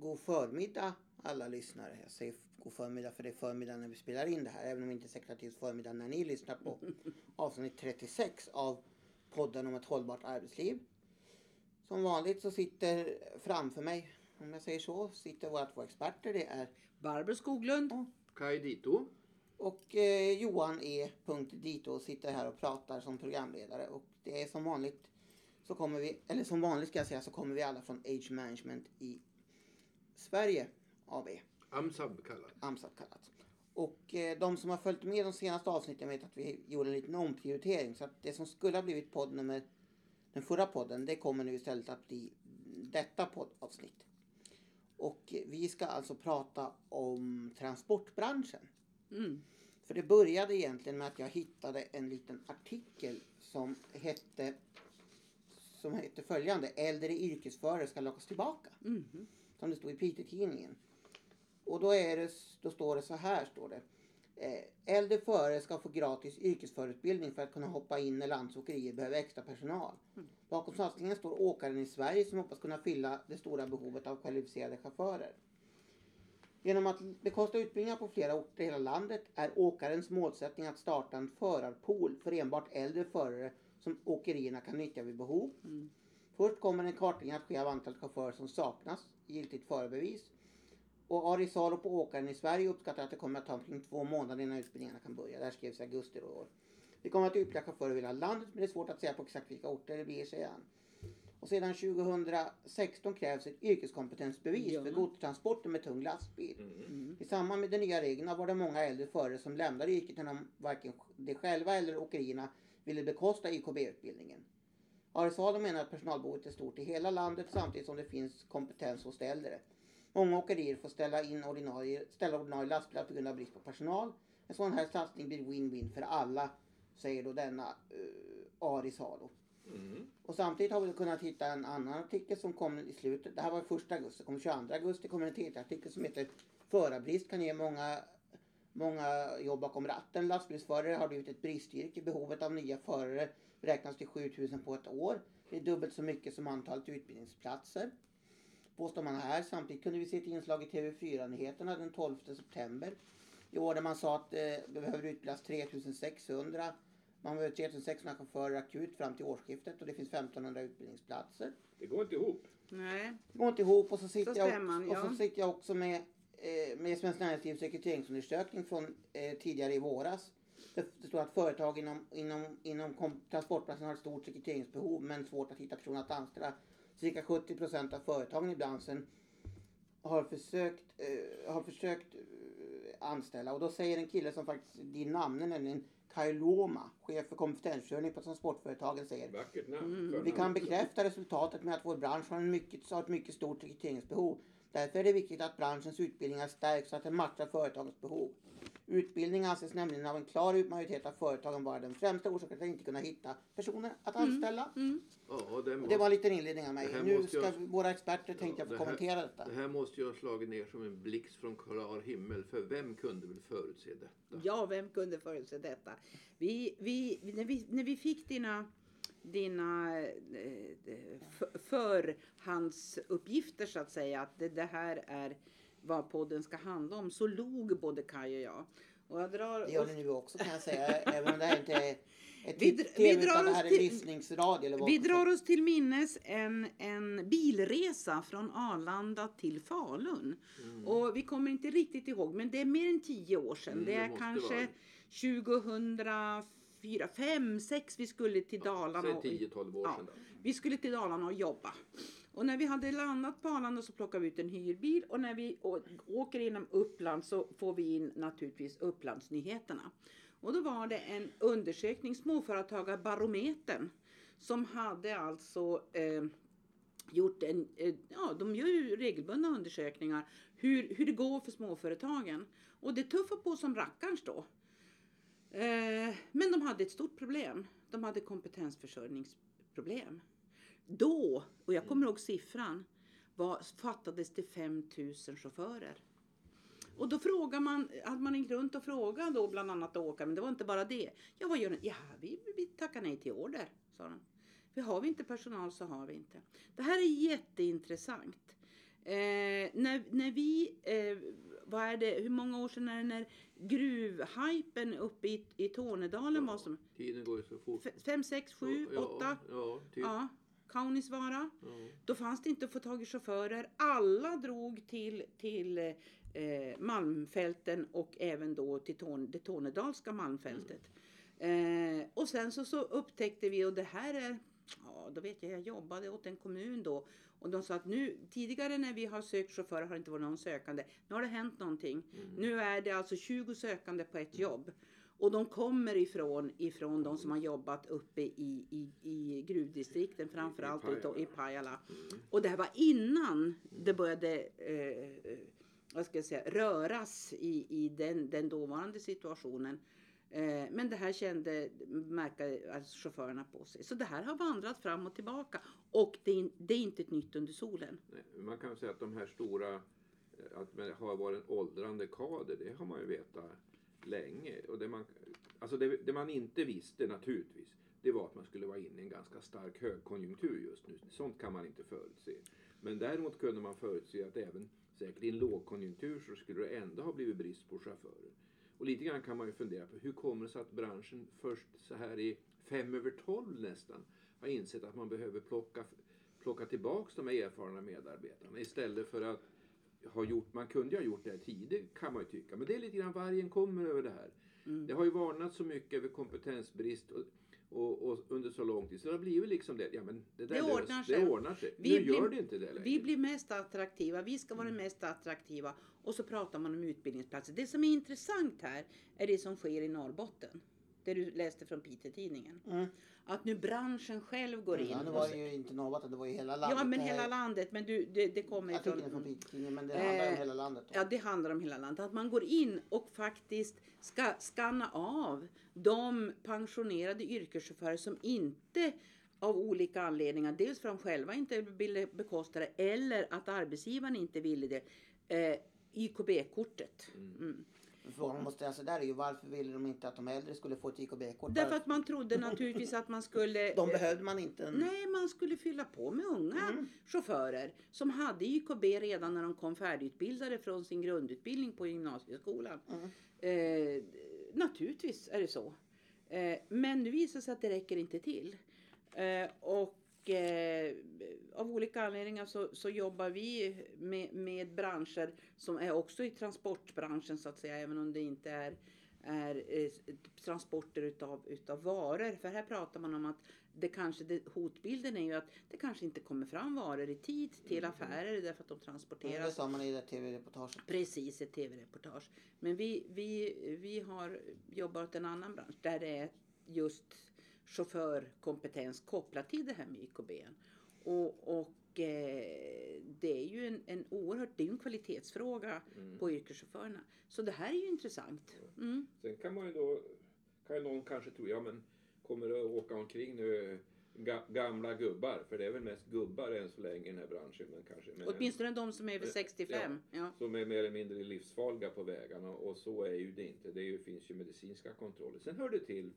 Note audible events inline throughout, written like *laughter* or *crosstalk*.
God förmiddag alla lyssnare. Jag säger god förmiddag för det är förmiddag när vi spelar in det här. Även om det inte är sekreterarens förmiddag när ni lyssnar på *laughs* avsnitt 36 av podden om ett hållbart arbetsliv. Som vanligt så sitter framför mig, om jag säger så, sitter våra två experter. Det är Barbro Skoglund. Kaj Dito. och eh, Johan E. Dito sitter här och pratar som programledare. Och det är som vanligt så kommer vi, eller som vanligt ska jag säga, så kommer vi alla från Age Management i Sverige AB. Amsab kallad. AMSAT kallat. Och eh, de som har följt med de senaste avsnitten vet att vi gjorde en liten omprioritering. Så att det som skulle ha blivit poddnummer, den förra podden, det kommer nu istället att bli detta poddavsnitt. Och eh, vi ska alltså prata om transportbranschen. Mm. För det började egentligen med att jag hittade en liten artikel som hette som hette följande. Äldre yrkesförare ska lockas tillbaka. Mhm. Som det stod i Piteå-tidningen. Och då, är det, då står det så här. Står det. Eh, äldre förare ska få gratis yrkesförarutbildning för att kunna hoppa in när landets åkerier behöver extra personal. Bakom satsningen står åkaren i Sverige som hoppas kunna fylla det stora behovet av kvalificerade chaufförer. Genom att bekosta utbildningar på flera orter i hela landet är åkarens målsättning att starta en förarpool för enbart äldre förare som åkerierna kan nyttja vid behov. Mm. Först kommer en kartläggning att ske av antalet chaufförer som saknas giltigt förarbevis. Och Ari Salo på åkaren i Sverige uppskattar att det kommer att ta omkring två månader innan utbildningarna kan börja. Det här skrevs i augusti i år. Vi kommer att utbilda chaufförer över hela landet men det är svårt att säga på exakt vilka orter det blir, säger han. Och sedan 2016 krävs ett yrkeskompetensbevis Ja. för godstransporter med tung lastbil. Mm. I samband med de nya reglerna var det många äldre förare som lämnade yrket när de varken de själva eller åkerierna ville bekosta YKB-utbildningen. Arisalo menar att personalbehovet är stort i hela landet samtidigt som det finns kompetens hos de äldre. Många åkerier får ställa in ordinarie, ställa ordinarie lastbilar på grund av brist på personal. En sån här satsning blir win-win för alla, säger då denna uh, Arisalo. Mm. Och samtidigt har vi kunnat hitta en annan artikel som kom i slutet. Det här var 1 augusti. kom 22 augusti. kommer en tredje artikel som heter Förarbrist kan ge många, många jobb bakom ratten. Lastbilsförare har blivit ett bristyrke. Behovet av nya förare beräknas till 7000 på ett år. Det är dubbelt så mycket som antalet utbildningsplatser. Påstår man här. Samtidigt kunde vi se ett inslag i TV4-nyheterna den 12 september. I år där man sa att eh, det behöver utbildas 3600 man behöver 3600 chaufförer akut fram till årsskiftet och det finns 1500 utbildningsplatser. Det går inte ihop. Nej. Det går inte ihop och så sitter, Så jag, och ja. så sitter jag också med, med Svenskt Näringslivs rekryteringsundersökning från eh, tidigare i våras. Det, står att företag inom, inom, inom transportbranschen har ett stort rekryteringsbehov men svårt att hitta personer att anställa. Cirka 70 procent av företagen i branschen har försökt, eh, har försökt eh, anställa och då säger en kille som faktiskt din namn nämligen Kai Loma, chef för kompetensförsörjning på Transportföretagen säger Vackert namn. Mm. Vi kan bekräfta resultatet med att vår bransch har, en mycket, har ett mycket stort rekryteringsbehov. Därför är det viktigt att branschens utbildningar stärks så att den matchar företagens behov. Utbildning anses nämligen av en klar majoritet av företagen vara den främsta orsaken till att inte kunna hitta personer att anställa. Mm. Ja, det, Och måste, det var en liten inledning av mig. Nu ska jag- våra experter tänkte jag få det här- kommentera detta. det här måste ju ha slagit ner som en blixt från klar himmel. För vem kunde väl förutse detta? Ja, vem kunde förutse detta? Vi, vi, när, vi, när vi fick dina, dina eh, f- förhandsuppgifter så att säga, att det, det här är vad podden ska handla om, så log både Kaj och jag. Och jag drar Det gör det nu också kan jag säga. Även om det här inte är ett Vi dr- TV vi drar utan det oss här är till- lyssningsradio. Eller vad Vi drar oss till minnes en, en bilresa från Arlanda till Falun. Och vi kommer inte riktigt ihåg, men det är mer än tio år sedan. Mm, det det är kanske vara. 2004, 5, 6 vi skulle till Dalarna. Säg och- 10-12 år Ja. sedan då. Vi skulle till Dalarna och jobba. Och när vi hade landat på Arlanda så plockade vi ut en hyrbil och när vi åker genom Uppland så får vi in naturligtvis Upplandsnyheterna. Och då var det en undersökning, Småföretagarbarometern, som hade alltså eh, gjort en, eh, ja de gör ju regelbundna undersökningar hur, hur det går för småföretagen. Och det tuffar på som rackarns då. Eh, men de hade ett stort problem. De hade kompetensförsörjningsproblem. Då, och jag kommer ihåg siffran, var, fattades det 5000 chaufförer. Och då frågar man, hade man ringt runt och frågat då bland annat åkare, men det var inte bara det. Ja, vad gör ni? Ja, vi, vi tackar nej till order, sa de. För har vi inte personal så har vi inte. Det här är jätteintressant. Eh, när, när vi, eh, vad är det, hur många år sedan är det när gruvhypen uppe i, i Tornedalen var som Tiden går ju så fort. f- fem, sex, sju, ja, åtta? Ja, typ. Ja, Kaunisvaara. Ja. Då fanns det inte att få tag i chaufförer. Alla drog till, till eh, Malmfälten och även då till Torn, det Tornedalska Malmfältet. Eh, och sen så, så upptäckte vi, och det här är, ja då vet jag, jag jobbade åt en kommun då. Och de sa att nu, tidigare när vi har sökt chaufförer har det inte varit någon sökande. Nu har det hänt någonting. Nu är det alltså 20 sökande på ett jobb. Och de kommer ifrån, ifrån de som har jobbat uppe i, i, i gruvdistrikten, framförallt I i, Pajala. i Pajala. Och det här var innan det började eh, vad ska jag säga, röras i, i den, den dåvarande situationen. Eh, men det här kände, märkte alltså chaufförerna på sig. Så det här har vandrat fram och tillbaka. Och det är, det är inte ett nytt under solen. Nej, Man kan säga att de här stora, eh, att det har varit en åldrande kader, det har man ju vetat länge. Och det, man, alltså det, det man inte visste naturligtvis, det var att man skulle vara inne i en ganska stark högkonjunktur just nu. Sånt kan man inte förutse. Men däremot kunde man förutse att även säkert i en lågkonjunktur så skulle det ändå ha blivit brist på chaufförer. Och lite grann kan man ju fundera på hur kommer det sig att branschen först så här i fem över tolv nästan har insett att man behöver plocka, plocka tillbaks de här erfarna medarbetarna istället för att ha gjort, man kunde ju ha gjort det här tidigt kan man ju tycka. Men det är lite grann vargen kommer över det här. Mm. Det har ju varnat så mycket över kompetensbrist och, och, och under så lång tid så det har blivit liksom det, ja men det där Det lös- ordnar sig. Det ordnar sig. Vi nu blir- gör det inte det längre. Vi blir mest attraktiva, vi ska vara Mm. mest attraktiva. Och så pratar man om utbildningsplatser. Det som är intressant här är det som sker i Norrbotten. Det du läste från Piteå-tidningen. Mm. Att nu branschen själv går in. Ja, det var ju inte Norrbotten, det var ju hela landet. Ja, men hela landet. Men du, det, det kommer Artikeln är från ifrån... Piteå-Tidningen, men det handlar om Eh, hela landet. Då. Ja, det handlar om hela landet. Att man går in och faktiskt ska skanna av de pensionerade yrkeschaufförer som inte av olika anledningar, dels för att de själva inte ville bekosta det eller att arbetsgivaren inte ville det, eh, YKB-kortet. Mm. Frågan måste alltså där är ju varför ville de inte att de äldre skulle få ett IKB-kort? Därför att man trodde naturligtvis att man skulle... *laughs* De behövde man inte. Nej, man skulle fylla på med unga Mm. chaufförer som hade YKB redan när de kom färdigutbildade från sin grundutbildning på gymnasieskolan. Mm. Eh, naturligtvis är det så. Eh, men nu visar det sig att det räcker inte till. Eh, och eh, av olika anledningar så, så jobbar vi med, med branscher som är också i transportbranschen så att säga, även om det inte är är eh, transporter utav, utav varor. För här pratar man om att det kanske, det, hotbilden är ju att det kanske inte kommer fram varor i tid till affärer därför att de Ja, det transporteras sa man i det tv-reportaget. Precis, ett tv-reportage. Men vi, vi, vi har jobbat åt en annan bransch där det är just chaufförkompetens kopplat till det här med YKB. Och, och eh, det är ju en, en oerhört, det är en kvalitetsfråga Mm. på yrkeschaufförerna. Så det här är ju intressant. Mm. Sen kan man ju då, kan ju någon kanske tro, ja men kommer det att åka omkring nu ga, gamla gubbar, för det är väl mest gubbar än så länge i den här branschen. Men kanske, men, Åtminstone de som är över Eh, 65. Ja. Som är mer eller mindre livsfarliga på vägarna och så är ju det inte. Det ju, finns ju medicinska kontroller. Sen hör det till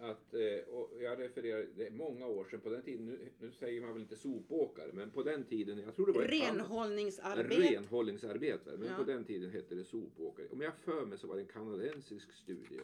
att, eh, och jag refererar, det är många år sedan på den tiden, nu, nu säger man väl inte sopåkare, men på den tiden, jag tror det var Renhållningsarbete. renhållningsarbetare, men Ja. på den tiden hette det sopåkare. Om jag för mig så var det en kanadensisk studie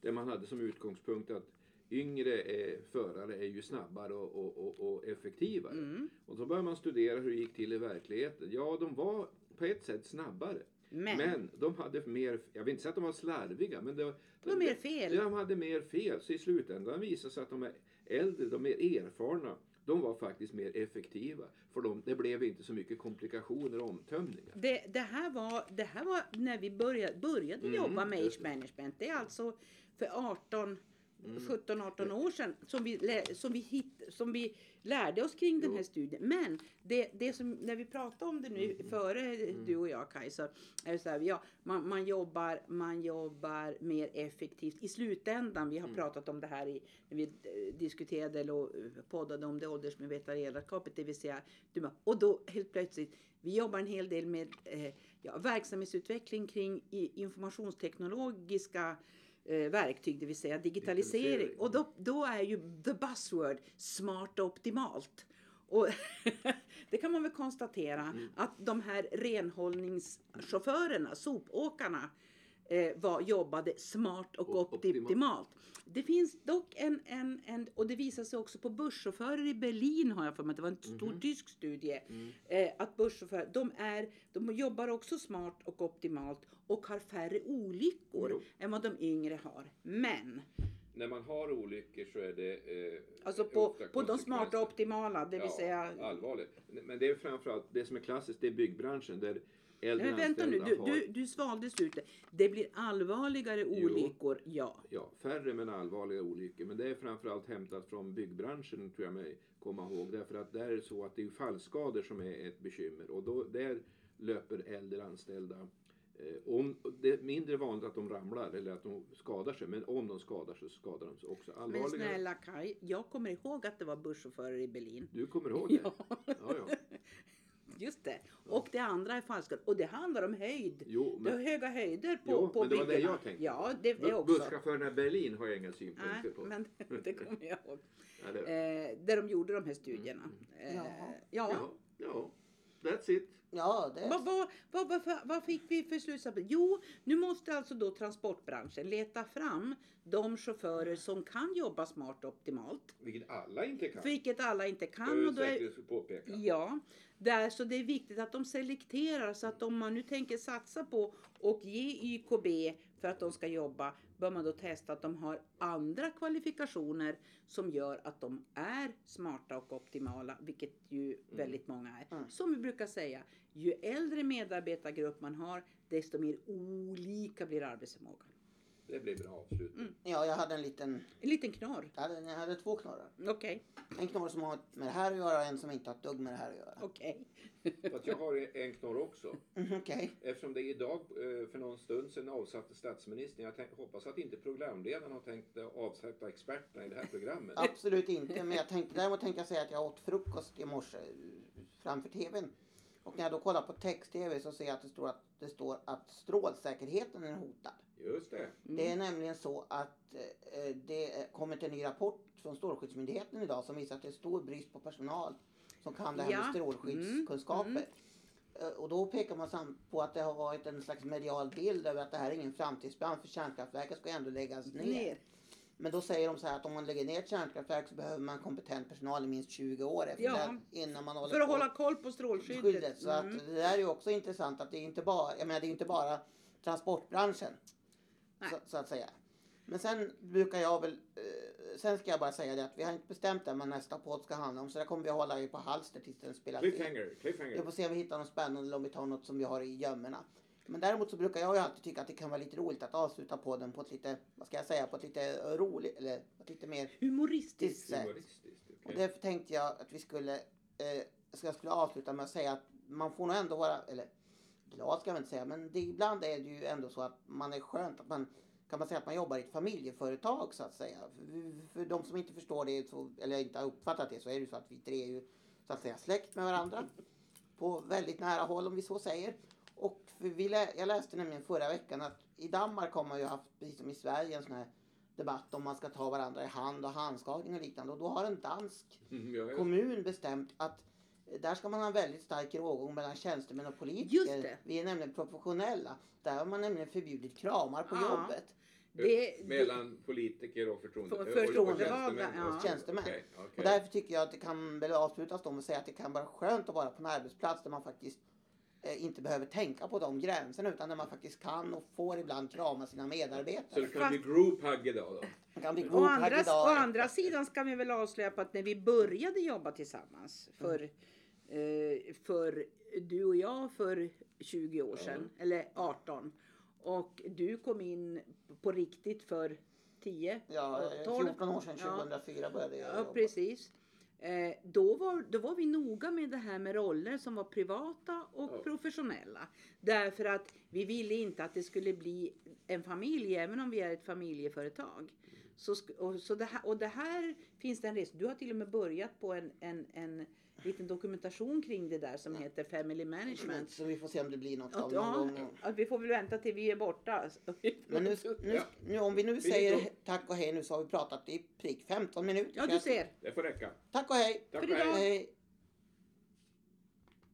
där man hade som utgångspunkt att yngre eh, förare är ju snabbare och, och, och, och effektivare. Mm. Och så började man studera hur det gick till i verkligheten. Ja, de var på ett sätt snabbare. Men, Men de hade mer, jag vill inte säga att de var slarviga, men det var, det var mer fel. de hade mer fel. Så i slutändan visade sig att de är äldre, de är erfarna. De var faktiskt mer effektiva. För de, det blev inte så mycket komplikationer och omtömningar. Det, det, här var, det här var när vi började, började Mm, jobba med age management. Det är alltså för 18, Mm. 17-18 år sedan som vi, som, vi hit, som vi lärde oss kring den här studien. Men det, det som, när vi pratade om det nu Mm. före du och jag Kajsa, är det så här, ja, man, man, jobbar, man jobbar mer effektivt i slutändan. Vi har Mm. pratat om det här i, när vi eh, diskuterade eller poddade om det åldersmedvetna ledarskapet, det vill säga och då helt plötsligt, vi jobbar en hel del med eh, ja, verksamhetsutveckling kring informationsteknologiska eh, verktyg, det vill säga digitalisering. Digitalisering. Och då, då är ju the buzzword smart och optimalt. Och *laughs* det kan man väl konstatera Mm. att de här renhållningschaufförerna, sopåkarna, eh, var, jobbade smart och Och opti- optimalt. optimalt. Det finns dock en, en, en, och det visar sig också på busschaufförer i Berlin har jag för mig, det var en stor Mhm. tysk studie, Mm. eh, att busschaufförer, de, är, de jobbar också smart och optimalt och har färre olyckor Jo. än vad de yngre har. Men, När man har olyckor så är det eh, alltså på, på de smarta optimala, det vill ja, säga allvarligt. Men det är framförallt det som är klassiskt, det är byggbranschen där äldre Nej, vänta nu, du, har du, du svalde slutet. Det blir allvarligare Jo. olyckor, ja. ja, färre men allvarliga olyckor. Men det är framförallt hämtat från byggbranschen tror jag mig komma ihåg. Därför att där är det så att det är fallskador som är ett bekymmer och då, där löper äldre anställda eh, om, det är mindre vanligt att de ramlar eller att de skadar sig, men om de skadar sig så skadar de sig också Men allvarligare. snälla Kai, jag kommer ihåg att det var busschaufförer i Berlin. Du kommer ihåg det? *laughs* Ja, Ja, ja. Just det. Och det andra är falskad. Och det handlar om höjd. Jo, Det är men höga höjder på, Jo, på men det var det jag tänkte. Ja, det är också. busschaufförerna i Berlin har jag inga synpunkter Nej, på. men *laughs* det kommer jag ihåg. Eller, Eh, där de gjorde de här studierna. Eh, Ja. ja. ja, ja, that's it. Ja, det Vad, vad, vad, vad, vad, vad fick vi för slutsats? Jo, nu måste alltså då transportbranschen leta fram de chaufförer som kan jobba smart och optimalt. Vilket alla inte kan. Vilket alla inte kan. Och då är, påpeka. ja, där, så det är viktigt att de selekterar så att om man nu tänker satsa på och ge YKB för att de ska jobba bör man då testa att de har andra kvalifikationer som gör att de är smarta och optimala, vilket ju väldigt många är. Mm. Som vi brukar säga, ju äldre medarbetargrupp man har, desto mer olika blir arbetsförmågan. Det blir bra avslut. Mm. Ja, jag hade en liten... En liten knorr. Jag hade, jag hade två knorrar. Okej, En knorr som har med det här att göra och en som inte har ett dugg med det här att göra. okej. Fast jag har en knorr också. Mm, Okej. Eftersom det idag eh, för någon stund sedan avsatte statsministern. Jag tänk, hoppas att inte programledaren har tänkt eh, avsätta experterna i det här programmet. Absolut inte. Men jag tänkte, däremot tänkte jag säga att jag åt frukost i morse eh, framför tvn. Och när jag då kollar på text-tv så ser jag att det står att, det står att strålsäkerheten är hotad. Just det. Det är nämligen så att eh, det kommit en ny rapport från Strålskyddsmyndigheten idag som visar att det är stor brist på personal som kan det här Ja. med strålskyddskunskaper. Mm, Eh, Och då pekar man på att det har varit en slags medial bild över att det här är ingen framtidsbransch för kärnkraftverket ska ändå läggas ner. Ner. Men då säger de så här att om man lägger ner ett kärnkraftverk så behöver man kompetent personal i minst 20 år efter Ja. det, innan man håller För att på hålla koll på strålskyddet. skyddet. Så Mm. att det där är ju också intressant att det är inte bara, jag menar det är inte bara transportbranschen. Så, så att säga. Men sen brukar jag väl, eh, sen ska jag bara säga det att vi har inte bestämt det vad nästa podd ska handla om så det kommer vi hålla i på halster tills den spelas in. Cliffhanger. Cliffhanger. Vi får se om vi hittar något spännande eller om vi tar något som vi har i gömmorna. Men däremot så brukar jag ju alltid tycka att det kan vara lite roligt att avsluta podden på ett lite, vad ska jag säga, på ett lite roligt, eller på ett lite mer Humoristiskt. sätt. Humoristiskt. Och okej. därför tänkte jag att vi skulle, eh, så jag skulle avsluta med att säga att man får nog ändå vara, eller glad ska väl inte säga, men det, ibland är det ju ändå så att man är skönt att man kan man säga att man jobbar i ett familjeföretag så att säga. För, för de som inte förstår det, så, eller inte har uppfattat det, så är det ju så att vi tre är ju så att säga släkt med varandra. På väldigt nära håll om vi så säger. Och vi lä- jag läste nämligen förra veckan att i Danmark har man ju haft, precis som i Sverige, en sån här debatt om man ska ta varandra i hand och handskakning och liknande. Och då har en dansk Mm, ja, ja. kommun bestämt att där ska man ha en väldigt stark rågång mellan tjänstemän och politiker. Just det. Vi är nämligen professionella. Där har man nämligen förbjudit kramar på Ja. jobbet. Det, Mellan politiker och förtroende, För- och- och förtroendevalda, tjänstemän. ja. Tjänstemän. Okej, okej. Och därför tycker jag att det kan väl avslutas då med att säga att det kan vara skönt att vara på en arbetsplats där man faktiskt eh, inte behöver tänka på de gränserna utan där man faktiskt kan och får ibland krama sina Så medarbetare. det kan bli group hug idag då? Man kan bli Å grophug andra, å idag. andra sidan ska vi väl avslöja på att när vi började jobba tillsammans för, eh, för du och jag för 20 år sedan, eller 18. Och du kom in på riktigt för 10, Ja, eh, 12. 14 år sedan, Ja. 2004 började jag Ja, jobba. precis. Eh, då, var, då var vi noga med det här med roller som var privata och Ja. professionella. Därför att vi ville inte att det skulle bli en familj, även om vi är ett familjeföretag. Så, och, så det här, och det här finns det en resa. Du har till och med börjat på en, en, en liten dokumentation kring det där som heter Family Management. Så vi får se om det blir något av Att, någon ja, gång. att vi får väl vänta till vi är borta. Men nu, nu, Ja. nu, om vi nu Vi säger tack och hej nu så har vi pratat i prick 15 minuter. Ja, du ser. Det får räcka. Tack och hej! Tack För och hej. idag- hej.